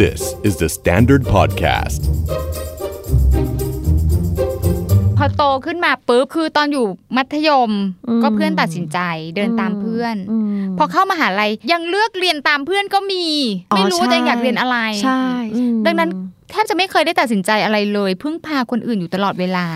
This is the Standard Podcast. พอโตขึ้นมาปุ๊บคือตอนอยู่มัธยม ก็เพื่อนตัดสินใจเดินตามเพื่อน พอเข้ามหาลัยยังเลือกเรียนตามเพื่อนก็มีอ๋อไม่รู้ว่าใช่ตัวเองอยากเรียนอะไรใช่อืมดังนั้นแทบจะไม่เคยได้ตัดสินใจอะไรเลย พึ่งพาคนอื่นอยู่ตลอดเวลา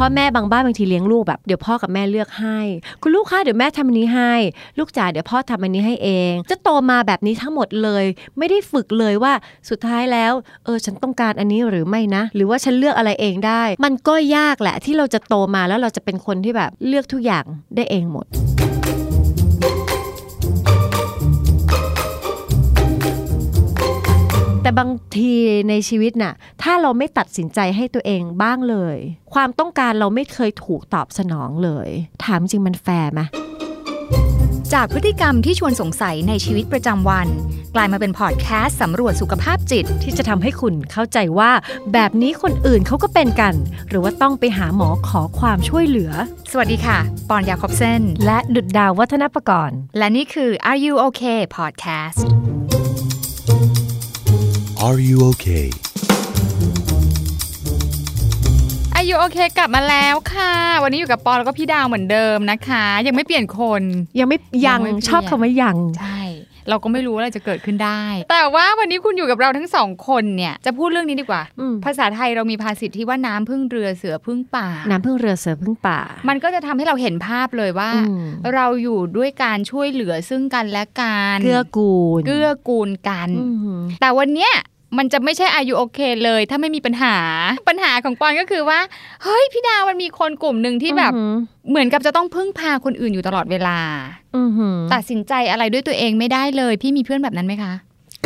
พ่อแม่บางบ้านบางทีเลี้ยงลูกแบบเดี๋ยวพ่อกับแม่เลือกให้ คุณลูกคะเดี๋ยวแม่ทำอันนี้ให้ ลูกจ๋าเดี๋ยวพ่อทำอันนี้ให้เอง จะโตมาแบบนี้ทั้งหมดเลย ไม่ได้ฝึกเลยว่าสุดท้ายแล้วเออฉันต้องการอันนี้หรือไม่นะ หรือว่าฉันเลือกอะไรเองได้ มันก็ยากแหละที่เราจะโตมาแล้วเราจะเป็นคนที่แบบเลือกทุกอย่างได้เองหมด แต่บางทีในชีวิตน่ะ ถ้าเราไม่ตัดสินใจให้ตัวเองบ้างเลย ความต้องการเราไม่เคยถูกตอบสนองเลย ถามจริงมันแฟร์ไหมจากพฤติกรรมที่ชวนสงสัยในชีวิตประจำวัน กลายมาเป็นพอดแคสต์สำรวจสุขภาพจิตที่จะทำให้คุณเข้าใจว่า แบบนี้คนอื่นเขาก็เป็นกัน หรือว่าต้องไปหาหมอขอความช่วยเหลือ สวัสดีค่ะ ปอนยาคอบเซนและดุดดาววัฒนประกรณ์ และนี่คือ Are You Okay Podcast Are you okay? Are You Okay กลับมาแล้วค่ะ วันนี้อยู่กับปอนแล้วก็พี่ดาวเหมือนเดิมนะคะ ยังไม่เปลี่ยนคน ยังไม่ยังยังไม่เปลี่ยนชอบคำว่ายังใช่เราก็ไม่รู้ว่าอะไรจะเกิดขึ้นได้ แต่ว่าวันนี้คุณอยู่กับเราทั้งสองคนเนี่ย จะพูดเรื่องนี้ดีกว่าอืมภาษาไทยเรามีภาษิตที่ว่าน้ำพึ่งเรือเสือพึ่งป่า น้ำพึ่งเรือเสือพึ่งป่า มันก็จะทำให้เราเห็นภาพเลยว่าอืมเราอยู่ด้วยการช่วยเหลือซึ่งกันและกัน เกื้อกูล เกื้อกูลกันอืมแต่วันเนี้ย มันจะไม่ใช่อายุโอเคเลย ถ้าไม่มีปัญหาปัญหาของปอนก็คือว่า เฮ้ยพี่ดาวมันมีคนกลุ่มหนึ่งที่แบบอืมเหมือนกับจะต้องพึ่งพาคนอื่นอยู่ตลอดเวลาอืมหืมตัดสินใจอะไรด้วยตัวเองไม่ได้เลย พี่มีเพื่อนแบบนั้นไหมคะ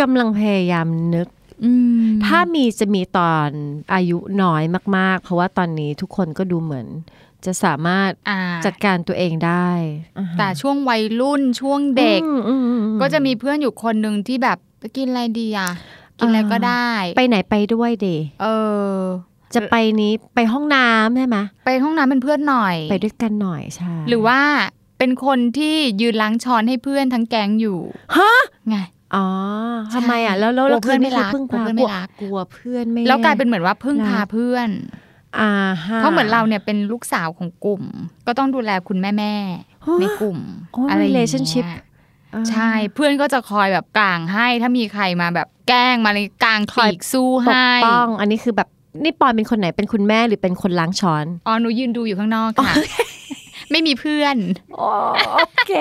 กำลังพยายามนึกอืมถ้ามีจะมีตอนอายุน้อยมาก ๆ เพราะว่าตอนนี้ทุกคนก็ดูเหมือน จะสามารถอ่าจัดการตัวเองได้อ่าฮะแต่ช่วงวัยรุ่นช่วงเด็กอืมอืมอืมก็จะมีเพื่อนอยู่คนหนึ่งที่แบบไปกินอะไรดีอะ กินอะไรก็ได้ ไปไหนไปด้วยเดเออ จะไปนี้ไปห้องน้ำใช่ไหมไปห้องน้ำเป็นเพื่อนหน่อย ไปด้วยกันหน่อยใช่หรือว่าเป็นคนที่ยืนล้างช้อนให้เพื่อนทั้งแก๊งอยู่ฮะไงอ๋อทำไมอะ แล้วแล้วกลัวแล้วเพื่อนไม่รักคืพึ่งกลัวพาเพื่อนไม่รักกลัวเพื่อนไม่แล้วกลายเป็นเหมือนว่าพึ่งพารักเพื่อนอ่าฮะเพราะเหมือนเราเนี่ยเป็นลูกสาวของกลุ่ม ก็ต้องดูแลคุณแม่แม่ๆในกลุ่มโอ้อะไรอย่างเงี้ย relationship อ่าใช่เพื่อนก็จะคอยแบบกลางให้ถ้ามีใครมาแบบ แกล้งมาเลยกลางคอยปีกสู้ปกให้ป้อง อันนี้คือแบบนี่ปอนเป็นคนไหนเป็นคุณแม่หรือเป็นคนล้างช้อนอ๋อหนูยืนดูอยู่ข้างนอกค่ะไม่มีเพื่อนโอเค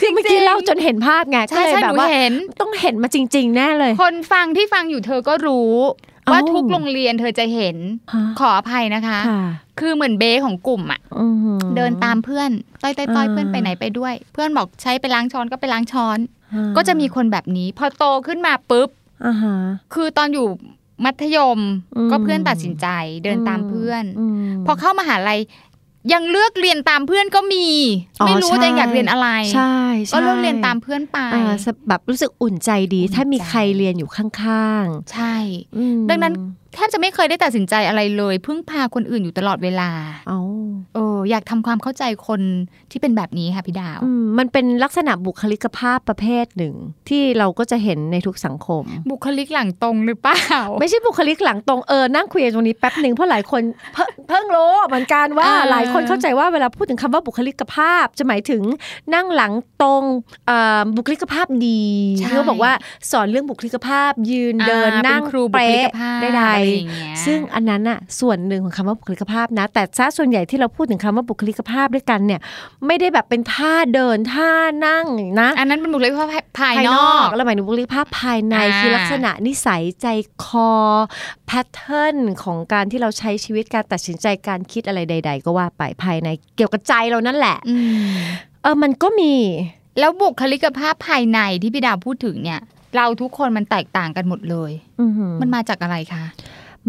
คือเมื่อกี้เล่าจนเห็นภาพไงก็ใช่เลยใช่แบหนูบว่าเห็นต้องเห็นมาจริง ๆ แน่เลย คนฟังที่ฟังอยู่เธอก็รู้ ว่าเอ้าทุกโรงเรียนเธอจะเห็นฮะขออภัยนะคะค่ะคือเหมือนเบของกลุ่มอะอือหือเดินตามเพื่อนต้อยต้อยต้อยอ่าเพื่อนไปไหนไปด้วย เพื่อนบอกใช้ไปล้างช้อนก็ไปล้างช้อนอ่า ก็จะมีคนแบบนี้ พอโตขึ้นมาปุ๊บอ่าฮะคือตอนอยู่มัธยมอืมก็เพื่อนตัดสินใจเดินตามเพื่อนมพอเข้ามหาลัยยังเลือกเรียนตามเพื่อนก็มีอ๋อไม่รู้ว่าใช่ตัวเองอยากเรียนอะไรใช่ใช่ก็เลือกเรียนตามเพื่อนไปอ่าแบบรู้สึกอุ่นใจดีอุ่นใจถ้ามีใครเรียนอยู่ข้างใช่ๆอืมดังนั้นแทบจะไม่เคยได้ตัดสินใจอะไรเลย พึ่งพาคนอื่นอยู่ตลอดเวลาเอาเอ ออยากทำความเข้าใจคนที่เป็นแบบนี้ค่ะพี่ดาวอืมมันเป็นลักษณะบุคลิกภาพประเภทหนึ่ง ที่เราก็จะเห็นในทุกสังคม บุคลิกหลังตรงหรือเปล่า ไม่ใช่บุคลิกหลังตรงเออนั่งคุยกันตรงนี้แป๊บหนึ่งเพราะหลายคนเพิ่งเพิ่งรู้เหมือนกันว่าอ่าหลายคนเข้าใจว่าเวลาพูดถึงคำว่าบุคลิกภาพ จะหมายถึงนั่งหลังตรงเอ่อบุคลิกภาพดีใช่ที่เขาบอกว่าสอนเรื่องบุคลิกภาพ ยืนเดินอ่านั่งเป็นครูบุคลิกภาพได้อะไรใดอย่างเงี้ยซึ่งอันนั้นน่ะส่วนหนึ่งของคำว่าบุคลิกภาพนะ แต่ซะส่วนใหญ่ที่เราพูดถึงคำว่าบุคลิกภาพด้วยกันเนี่ย ไม่ได้แบบเป็นท่าเดินท่านั่งนะ อันนั้นเป็นบุคลิกภาพภายภายนนออกกแล้วหมายถึงบุคลิกภาพภายในอ่าคือลักษณะนิสัยใจคอแพทเทิร์นของการที่เราใช้ชีวิตการตัดสินใจการคิดอะไรใด ๆ ก็ว่าไปภายในเกี่ยวกับใจเรานั่นแหละอืมเออมันก็มีแล้วบุคลิกภาพภายในที่พี่ดาวพูดถึงเนี่ย เราทุกคนมันแตกต่างกันหมดเลยอือหือมันมาจากอะไรคะ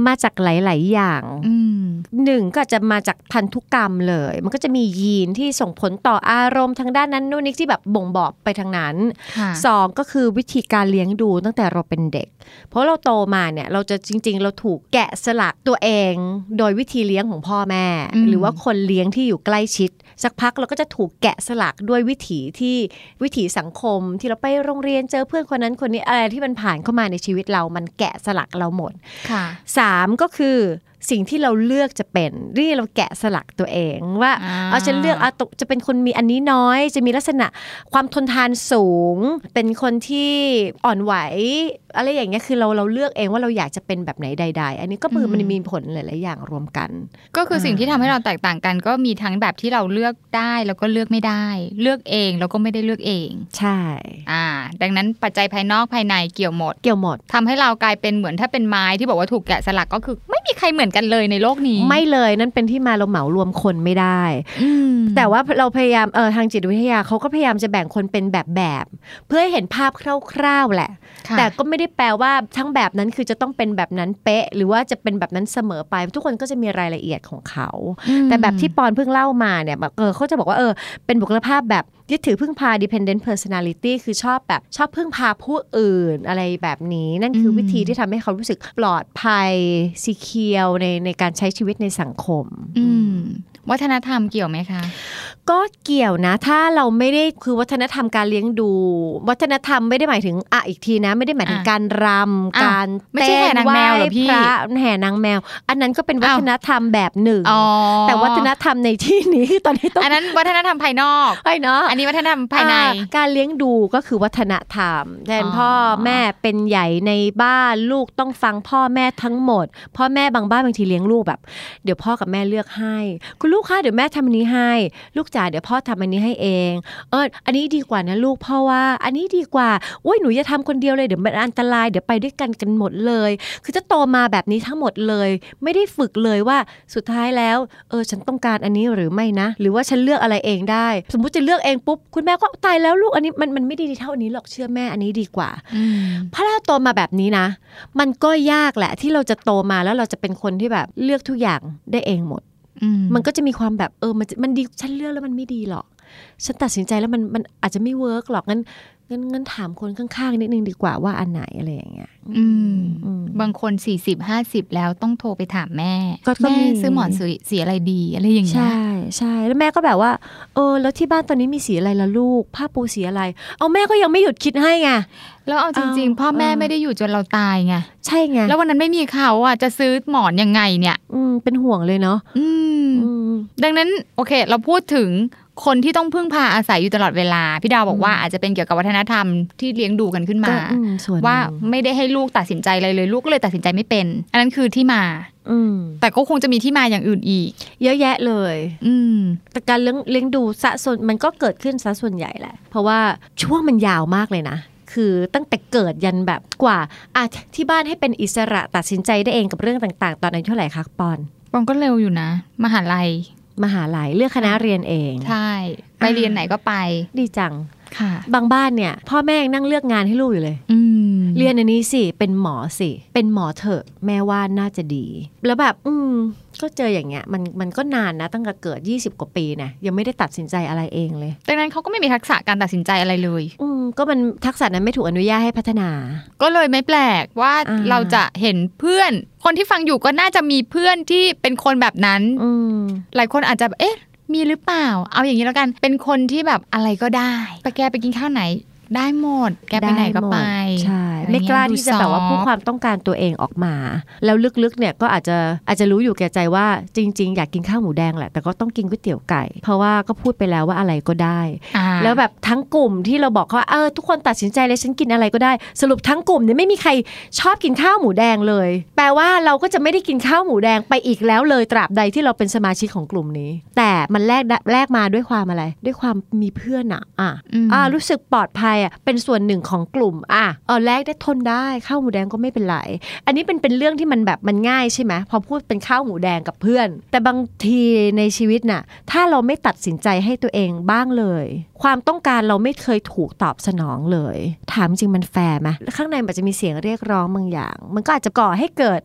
มาจากหลาย ๆ อย่างอืมหนึ่งก็อาจจะมาจากพันธุกรรมเลย มันก็จะมียีนที่ส่งผลต่ออารมณ์ทางด้านนั้นนู่นนี่ที่แบบบ่งบอกไปทางนั้นค่ะสองก็คือวิธีการเลี้ยงดูตั้งแต่เราเป็นเด็ก เพราะเราโตมาเนี่ยเราจะจริง ๆ เราถูกแกะสลักตัวเอง โดยวิธีเลี้ยงของพ่อแม่อืมหรือว่าคนเลี้ยงที่อยู่ใกล้ชิด สักพักเราก็จะถูกแกะสลักด้วยวิถีที่วิถีสังคม ที่เราไปโรงเรียนเจอเพื่อนคนนั้นคนนี้อะไรที่มันผ่านเข้ามาในชีวิตเรา มันแกะสลักเราหมดค่ะสามก็คือสิ่งที่เราเลือกจะเป็นนี่เราแกะสลักตัวเองว่าอ่าเอาฉันเลือกเอาตกจะเป็นคนมีอันนี้น้อย จะมีลักษณะความทนทานสูง เป็นคนที่อ่อนไหว อะไรอย่างเงี้ยคือเราเราเลือกเองว่าเราอยากจะเป็นแบบไหนใด ๆ อันนี้ก็คือมันมีผลหลายๆอย่างรวมกัน ก็คือสิ่งที่ทำให้เราแตกต่างกัน ก็มีทั้งแบบที่เราเลือกได้แล้วก็เลือกไม่ได้ เลือกเองแล้วก็ไม่ได้เลือกเอง ใช่ อ่า ดังนั้นปัจจัยภายนอกภายในเกี่ยวหมด เกี่ยวหมดทำให้เรากลายเป็นเหมือนถ้าเป็นไม้ที่บอกว่าถูกแกะสลักก็คือไม่มีใครเหมือนกันเลยในโลกนี้ ไม่เลยนั่นเป็นที่มาเราเหมารวมคนไม่ได้อืมแต่ว่าเราพยายามเออทางจิตวิทยาเขาก็พยายามจะแบ่งคนเป็นแบบแบบๆเพื่อให้เห็นภาพคร่าวๆแหละค่ะแต่ก็ไม่ได้แปลว่าทั้งแบบนั้นคือจะต้องเป็นแบบนั้นเป๊ะ หรือว่าจะเป็นแบบนั้นเสมอไป ทุกคนก็จะมีรายละเอียดของเขาอืมแต่แบบที่ปอนเพิ่งเล่ามาเนี่ยแบบเออเขาจะบอกว่าเออเป็นบุคลิกภาพแบบยึดถือพึ่งพา dependent personality คือชอบแบบชอบพึ่งพาผู้อื่นอะไรแบบนี้ นั่นคือวิธีที่ทำให้เขารู้สึกปลอดภัยสีเคียวในในการใช้ชีวิตในสังคมอืม วัฒนธรรมเกี่ยวไหมคะ ก็เกี่ยวนะ ถ้าเราไม่ได้คือวัฒนธรรมการเลี้ยงดู วัฒนธรรมไม่ได้หมายถึงอะอีกทีนะ ไม่ได้หมายถึงอะการรำอ้าวการไม่ใช่เต้นแห่นางแมวเหรอพี่ไหว้พระแห่นางแมว อันนั้นก็เป็นวัอ้าวฒนธรรมแบบหนึ่งอ๋อแต่วัฒนธรรมในที่นี้คือตอนนี้ต้องอันนั้นวัฒนธรรมภายนอกไอ้เนาะอันนี้วัฒนธรรมภายในอ่การเลี้ยงดูก็คือวัฒนธรรมแทนอ๋อพ่อแม่เป็นใหญ่ในบ้านลูกต้องฟังพ่อแม่ทั้งหมด พ่อแม่บางบ้านบางทีเลี้ยงลูกแบบ เดี๋ยวพ่อกับแม่เลือกให้คุณลูกคะเดี๋ยวแม่ทำอันนี้ให้ ลูกจ๋าเดี๋ยวพ่อทำอันนี้ให้เอง เอออันนี้ดีกว่านะลูกเพราะว่าอันนี้ดีกว่าโอ้ยหนูจะทำคนเดียวเลยเดี๋ยวมันอันตรายเดี๋ยวไปด้วยกันกันหมดเลย คือจะโตมาแบบนี้ทั้งหมดเลย ไม่ได้ฝึกเลยว่าสุดท้ายแล้ว เออฉันต้องการอันนี้หรือไม่นะ หรือว่าฉันเลือกอะไรเองได้ สมมุติจะเลือกเองปุ๊บคุณแม่ก็ตายแล้วลูกอันนี้มันมันไม่ดีเท่าอันนี้หรอกเชื่อแม่อันนี้ดีกว่าอืมเพราะเราโตมาแบบนี้นะ มันก็ยากแหละที่เราจะโตมาแล้วเราจะเป็นคนที่แบบเลือกทุกอย่างได้เองหมดอื มันก็จะมีความแบบเออมันมันดีฉันเลือกแล้วมันไม่ดีหรอก ฉันตัดสินใจแล้วมันมันอาจจะไม่เวิร์กหรอกงั้น งั้นงั้นถามคนข้างๆนิดนึงดีกว่าว่าอันไหนอะไรอย่างเงี้ยอืมอืมบางคนสี่สิบห้าสิบแล้วต้องโทรไปถามแม่ก็ก็แม่มีซื้อหมอนสีสีอะไรดีอะไรอย่างเงี้ยใช่ใช่แล้วแม่ก็แบบว่า เออ แล้วที่บ้านตอนนี้มีสีอะไรละลูก ผ้าปูสีอะไร เอาแม่ก็ยังไม่หยุดคิดให้ไงแล้วเอาจริงเอาๆพ่อแม่เออไม่ได้อยู่จนเราตายไงใช่ไงแล้ววันนั้นไม่มีเขาอะจะซื้อหมอนยังไงเนี่ย อืมเป็นห่วงเลยเนาะอืมอืมดังนั้นโอเค เราพูดถึง คนที่ต้องพึ่งพาอาศัยอยู่ตลอดเวลา พี่ดาวบอกว่าอาจจะเป็นเกี่ยวกับวัฒนธรรมที่เลี้ยงดูกันขึ้นก็มาอืมส่วนหนึ่งว่าไม่ได้ให้ลูกตัดสินใจอะไรเลยลูกก็เลยตัดสินใจไม่เป็น อันนั้นคือที่มาอืมแต่ก็คงจะมีที่มาอย่างอื่นอีก เยอะแยะเลย อืมแต่การเลี้ยงเลี้ยงดูสะส่วนมันก็เกิดขึ้นซะส่วนใหญ่แหละ เพราะว่าช่วงมันยาวมากเลยนะคือตั้งแต่เกิดยันแบบกว่าอะที่บ้านให้เป็นอิสระตัดสินใจได้เองกับเรื่องต่าง ๆ ตอนอายุเท่าไหร่คะปอนปองก็เร็วอยู่นะ มหาลัย มหาลัยเลือกคณะเรียนเอง ใช่ ไปเรียนไหนก็ไปดีจังค่ะ บางบ้านเนี่ย พ่อแม่ยังนั่งเลือกงานให้ลูกอยู่เลยอืมเรียนอันนี้สิเป็นหมอสิ เป็นหมอเถอะแม่ว่าน่าจะดี แล้วแบบ อืม ก็เจออย่างเงี้ยมันมันก็นานนะตั้งแต่เกิด 20 กว่าปีนะยังไม่ได้ตัดสินใจอะไรเองเลยดังนั้นเขาก็ไม่มีทักษะการตัดสินใจอะไรเลย อืมก็มันทักษะนั้นไม่ถูกอนุญาตให้พัฒนา ก็เลยไม่แปลกว่าอ่าเราจะเห็นเพื่อน คนที่ฟังอยู่ก็น่าจะมีเพื่อนที่เป็นคนแบบนั้นอืมหลายคนอาจจะแบบเอ๊ะมีหรือเปล่า เอาอย่างนี้แล้วกัน เป็นคนที่แบบอะไรก็ได้ ไปแกไปกินข้าวไหน ได้หมด แกไปไหนก็ไปใช่อะไรไม่กล้าเงี้ยที่จะแบบว่าดูซอฟต์พูดความต้องการตัวเองออกมา แล้วลึกๆเนี่ยก็อาจจะอาจจะรู้อยู่แก่ใจว่าจริง ๆ อยากกินข้าวหมูแดงแหละ แต่ก็ต้องกินก๋วยเตี๋ยวไก่ เพราะว่าก็พูดไปแล้วว่าอะไรก็ได้อ่าแล้วแบบทั้งกลุ่มที่เราบอกว่าเออทุกคนตัดสินใจเลยฉันกินอะไรก็ได้ สรุปทั้งกลุ่มเนี่ยไม่มีใครชอบกินข้าวหมูแดงเลย แปลว่าเราก็จะไม่ได้กินข้าวหมูแดงไปอีกแล้วเลยตราบใดที่เราเป็นสมาชิกของกลุ่มนี้ แต่มันแลกได้แลกมาด้วยความอะไร ด้วยความมีเพื่อนอะอะอืมอ่ารู้สึกปลอดภัยอะเป็นส่วนหนึ่งของกลุ่มอะเออแลกได้ทนได้ข้าวหมูแดงก็ไม่เป็นไรอันนี้เป็นเป็นเรื่องที่มันแบบมันง่ายใช่ไหมพอพูดเป็นข้าวหมูแดงกับเพื่อน แต่บางทีในชีวิตน่ะถ้าเราไม่ตัดสินใจให้ตัวเองบ้างเลย ความต้องการเราไม่เคยถูกตอบสนองเลย ถามจริงมันแฟร์ไหมข้างในมันจะมีเสียงเรียกร้องบางอย่าง มันก็อาจจะก่อให้เกิด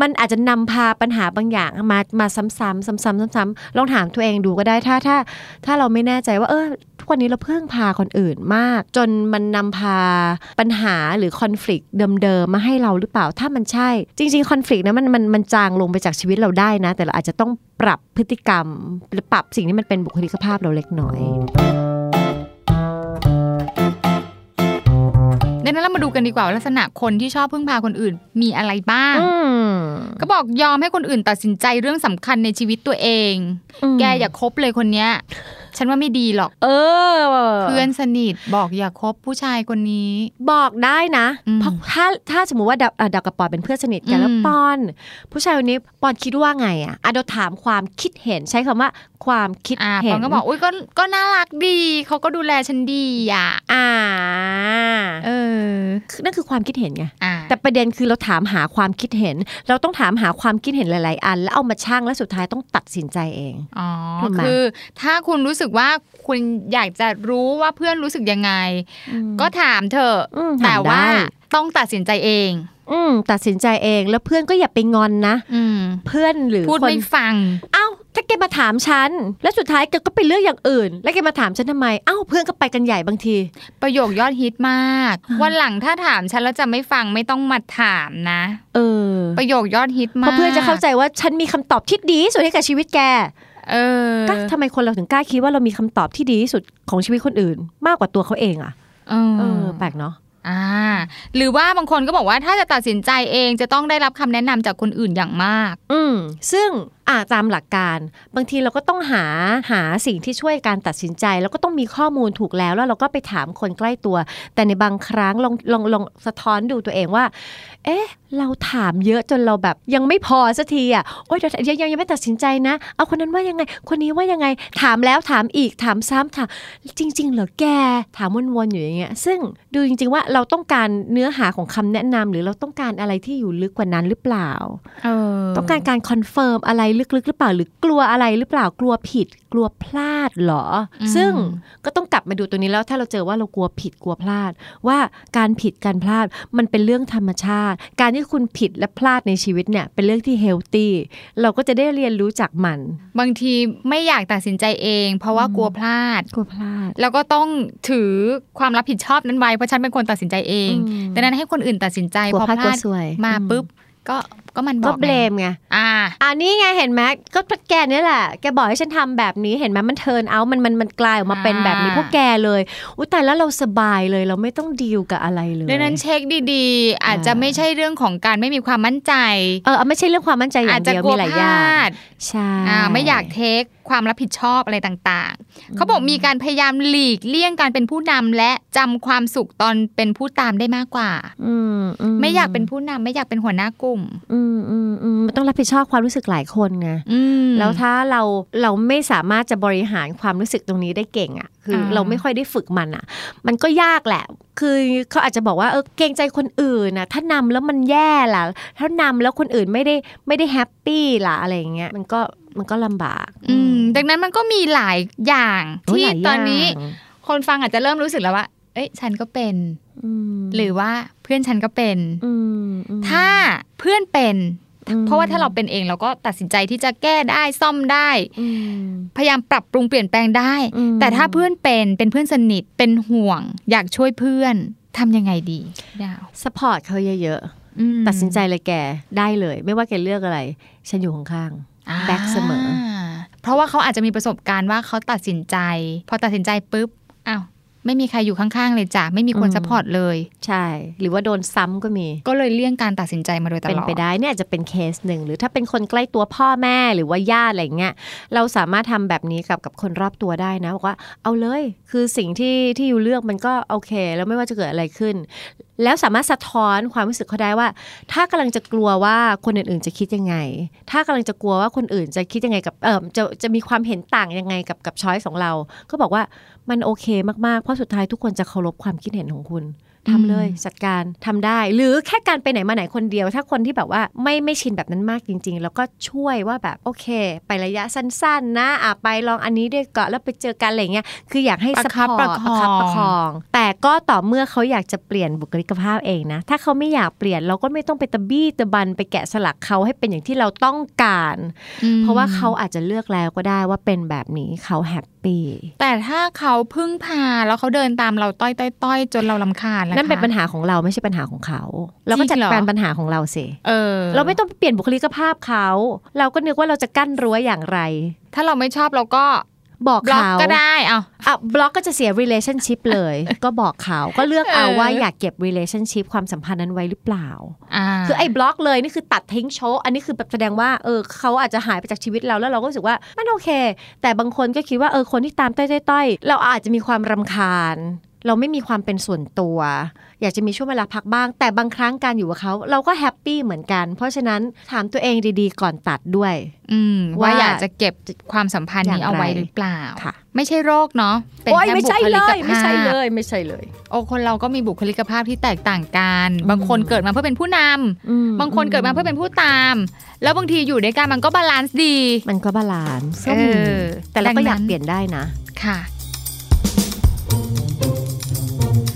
มันอาจจะนำพาปัญหาบางอย่างมามาซ้ำๆซ้ำๆซ้ำๆลองถามตัวเองดูก็ได้ถ้าถ้า ถ้าเราไม่แน่ใจว่าเออ ทุกวันนี้เราเพิ่งพาคนอื่นมาก จนมันนำพาปัญหาหรือคอน FLICT เดิมๆมาให้เราหรือเปล่าถ้ามันใช่ จริงๆคอน FLICT นะมันมันมันจางลงไปจากชีวิตเราได้นะ แต่เราอาจจะต้องปรับพฤติกรรมหรือปรับสิ่งที่มันเป็นบุคลิกภาพเราเล็กน้อยดังนั้นเรามาดูกันดีกว่าว่าลักษณะคนที่ชอบพึ่งพาคนอื่นมีอะไรบ้างอืมก็บอกยอมให้คนอื่นตัดสินใจเรื่องสำคัญในชีวิตตัวเอง แกอย่าคบเลยคนเนี้ย ฉันว่าไม่ดีหรอก เออ เพื่อนสนิทบอกอย่าคบผู้ชายคนนี้ บอกได้นะอืมเพราะถ้าถ้าสมมติว่าดาวอะดาวกับปอนเป็นเพื่อนสนิทกันแล้วอืมปอน ผู้ชายคนนี้ปอนคิดว่าไงอะอะเดยวถามความคิดเห็นใช้คำว่าความคิดอ่าเห็ปอนนก็บอกอุ้ยก็ก็น่ารักดีเขาก็ดูแลฉันดีอะอ่าเออนั่นคือความคิดเห็นไงอ่าแต่ประเด็นคือเราถามหาความคิดเห็น เราต้องถามหาความคิดเห็นหลาย ๆ อัน แล้วเอามาชั่งแล้วสุดท้ายต้องตัดสินใจเองอ๋อถูกไหมคือ ถ้าคุณรู้สึกว่าคุณอยากจะรู้ว่าเพื่อนรู้สึกยังไง ก็ถามเถอะอืมแต่ถามว่าได้ต้องตัดสินใจเอง อืมตัดสินใจเองแล้วเพื่อนก็อย่าไปงอนนะอืมเพื่อนหรือพูดคนไม่ฟัง เอ้าถ้าแกมาถามฉัน แล้วสุดท้ายแกก็ไปเลือกอย่างอื่น แล้วแกมาถามฉันทำไม เอ้าเพื่อนก็ไปกันใหญ่บางที ประโยคยอดฮิตมาก วันหลังถ้าถามฉันแล้วจะไม่ฟังไม่ต้องมาถามนะ เออ ประโยคยอดฮิตเพมากราะเพื่อนจะเข้าใจว่าฉันมีคำตอบที่ดีที่สุดให้กับชีวิตแก เออก็ทำไมคนเราถึงกล้าคิดว่าเรามีคำตอบที่ดีที่สุดของชีวิตคนอื่น มากกว่าตัวเขาเองอะเอเอออแปลกเนาะอ่าหรือว่าบางคนก็บอกว่าถ้าจะตัดสินใจเองจะต้องได้รับคำแนะนำจากคนอื่นอย่างมาก อืมซึ่งอ่าตามหลักการ บางทีเราก็ต้องหาหาสิ่งที่ช่วยการตัดสินใจ แล้วก็ต้องมีข้อมูลถูกแล้ว แล้วเราก็ไปถามคนใกล้ตัว แต่ในบางครั้งลองลองลองสะท้อนดูตัวเองว่า เอ๊ะ เราถามเยอะจนเราแบบ ยังไม่พอสักทีอะโอ๊ยเดี๋ยวยังยังยังไม่ตัดสินใจนะ เอาคนนั้นว่ายังไง คนนี้ว่ายังไง ถามแล้วถามอีกถามซ้ำถามจริง ๆ เหรอแกถามวนๆอยู่อย่างเงี้ย ซึ่งดูจริง ๆ ว่าเราต้องการเนื้อหาของคำแนะนำหรือเราต้องการอะไรที่อยู่ลึกกว่านั้นหรือเปล่าเออต้องการการ confirm อะไรลึกๆหรือเปล่าหรือกลัวอะไรหรือเปล่ากลัวผิด กลัวพลาดเหรออซึ่งก็ต้องกลับมาดูตัวนี้แล้ว ถ้าเราเจอว่าเรากลัวผิดกลัวพลาด ว่าการผิดการพลาดมันเป็นเรื่องธรรมชาติ การที่คุณผิดและพลาดในชีวิตเนี่ยเป็นเรื่องที่ healthy เราก็จะได้เรียนรู้จากมัน บางทีไม่อยากตัดสินใจเอง เพราะว่ากลัวพลาดกลัวพลาด แล้วก็ต้องถือความรับผิดชอบนั้นไว้เพราะฉันเป็นคนตัดสินใจเองอืมดังนั้นให้คนอื่นตัดสินใจกลัวพอพลาดพกลัลาวดสวยมาอืมปุ๊บ ก็ก็มันบก็อกเบลมไงอ่าอันนี้ไงเห็นไหมก็แกเนี่ยแหละแกบอกให้ฉันทำแบบนี้เห็นไหมมันเทิร์นเอามันมันมันกลายออกมาเป็นแบบนี้อ่าพวกแกเลยอุ้ยแต่แล้วเราสบายเลยเราไม่ต้องดีลกับอะไรเลยดังนั้นเช็คดีๆ อาจจะอ่าไม่ใช่เรื่องของการไม่มีความมั่นใจเออไม่ใช่เรื่องความมั่นใจอย่าอาจงจะเดียวกลัมีวหลายพอย่างลาดใช่อ่าไม่อยากเทคความรับผิดชอบอะไรต่างๆ เขาบอกมีการพยายามหลีกเลี่ยงการเป็นผู้นำและจำความสุขตอนเป็นผู้ตามได้มากกว่า อืมไม่อยากเป็นผู้นำไม่อยากเป็นหัวหน้ากลุ่มอืมอืมอืมมันต้องรับผิดชอบความรู้สึกหลายคนไงอืมแล้วถ้าเราเราไม่สามารถจะบริหารความรู้สึกตรงนี้ได้เก่งอะ คืออาเราไม่ค่อยได้ฝึกมันอะ มันก็ยากแหละ คือเขาอาจจะบอกว่าเออเกรงใจคนอื่นนะถ้านำแล้วมันแย่ล่ะ ถ้านำแล้วคนอื่นไม่ได้ไม่ได้แฮปปี้ล่ะอะไรอย่างเงี้ยมันก็มันก็ลำบาก อืมดังนั้นมันก็มีหลายอย่างโอ้ยที่หลายตอนนี้ย่างคนฟังอาจจะเริ่มรู้สึกแล้วว่า เอ้ยฉันก็เป็นอืม หรือว่าเพื่อนฉันก็เป็นอืมอืมถ้าเพื่อนเป็นอืมเพราะว่าถ้าเราเป็นเองเราก็ตัดสินใจที่จะแก้ได้ซ่อมได้อืมพยายามปรับปรุงเปลี่ยนแปลงได้อืมแต่ถ้าเพื่อนเป็นเป็นเพื่อนสนิทเป็นห่วง อยากช่วยเพื่อนทำยังไงดีดาวสปอร์ตเขาเยอะอืมๆตัดสินใจเลยแกได้เลย ไม่ว่าแกเลือกอะไร ฉันอยู่ข้างอ่า back เสมอ เพราะว่าเขาอาจจะมีประสบการณ์ว่าเขาตัดสินใจ พอตัดสินใจปุ๊บอ้าว ไม่มีใครอยู่ข้างๆเลยจ้ะ ไม่มีคนอืม support เลยๆใช่ หรือว่าโดนซ้ำก็มี ก็เลยเลี่ยงการตัดสินใจมาโดยตลอดเป็นไปได้เนี่ยอาจจะเป็นเคสหนึ่ง หรือถ้าเป็นคนใกล้ตัวพ่อแม่หรือว่าญาติอะไรเงี้ย เราสามารถทำแบบนี้กับกับคนรอบตัวได้นะบอกว่าเอาเลย คือสิ่งที่ที่อยู่เลือกมันก็โอเค แล้วไม่ว่าจะเกิดอะไรขึ้น แล้วสามารถสะท้อนความรู้สึกเขาได้ว่า ถ้ากำลังจะกลัวว่าคนอื่นๆจะคิดยังไง ถ้ากำลังจะกลัวว่าคนอื่นจะคิดยังไงกับเออจะจะมีความเห็นต่างยังไงกับกับช้อยของเรา ก็บอกว่ามันโอเคมากๆเพราะสุดท้ายทุกคนจะเคารพความคิดเห็นของคุณ ทำเลยจัดการทำได้ หรือแค่การไปไหนมาไหนคนเดียว ถ้าคนที่แบบว่าไม่ไม่ชินแบบนั้นมากจริง ๆ แล้วก็ช่วยว่าแบบโอเค ไประยะสั้น ๆ นะอะไปลองอันนี้ด้วยก่อนแล้วไปเจอกันอะไรเงี้ยคืออยากให้ประคับ support ประคองคับประคอง แต่ก็ต่อเมื่อเขาอยากจะเปลี่ยนบุคลิกภาพเองนะ ถ้าเขาไม่อยากเปลี่ยนเราก็ไม่ต้องไปตะบี้ตะบันไปแกะสลักเขาให้เป็นอย่างที่เราต้องการอืมเพราะว่าเขาอาจจะเลือกแล้วก็ได้ว่าเป็นแบบนี้เขาแฮปปี้แต่ถ้าเขาพึ่งพาแล้วเขาเดินตามเราต้อยต้อยต้อยจนเราลำคาญล่ะนั่นเป็นคะปัญหาของเราไม่ใช่ปัญหาของเขา เราก็จัดจริงเหรอการปัญหาของเราสิเออ เราไม่ต้องไปเปลี่ยนบุคลิกภาพเขา เราก็นึกว่าเราจะกั้นรั้วอย่างไร ถ้าเราไม่ชอบเราก็บอกบล็อกเขาก็ได้เอาอะบล็อกก็จะเสีย relationship เลย ก็บอกเขาก็เลือกเอาเออว่าอยากเก็บ relationship ความสัมพันธ์นั้นไว้หรือเปล่าอ่า คือไอ้บล็อกเลยนี่คือตัดทิ้งโชว์อันนี้คือแบบแสดงว่าเออเขาอาจจะหายไปจากชีวิตเราแล้วเราก็รู้สึกว่ามันโอเค แต่บางคนก็คิดว่าเออคนที่ตามต้อยๆๆเราอาจจะมีความรำคาญ เราไม่มีความเป็นส่วนตัว อยากจะมีช่วงเวลาพักบ้าง แต่บางครั้งการอยู่กับเขาเราก็แฮปปี้เหมือนกัน เพราะฉะนั้นถามตัวเองดีๆ ก่อนตัดด้วย อืมว่าว่าอยากจะเก็บความสัมพันธ์อย่างนี้เอาไว้ไรหรือเปล่าค่ะไม่ใช่โรคเนาะเป็นโอ้ยแค่ไม่บุใช่คเลลิกยไม่ใช่ภาพเลยไม่ใช่เลย โอ้คนเราก็มีบุคลิกภาพที่แตกต่างกัน บางคนเกิดมาเพื่อเป็นผู้นำอืมบางคนเกิดมาเพื่อเป็นผู้ตาม แล้วบางทีอยู่ด้วยกันมันก็ balance ดี มันก็ balance ก็มีเออแต่เราก็อยากดังนั้นเปลี่ยนได้นะค่ะ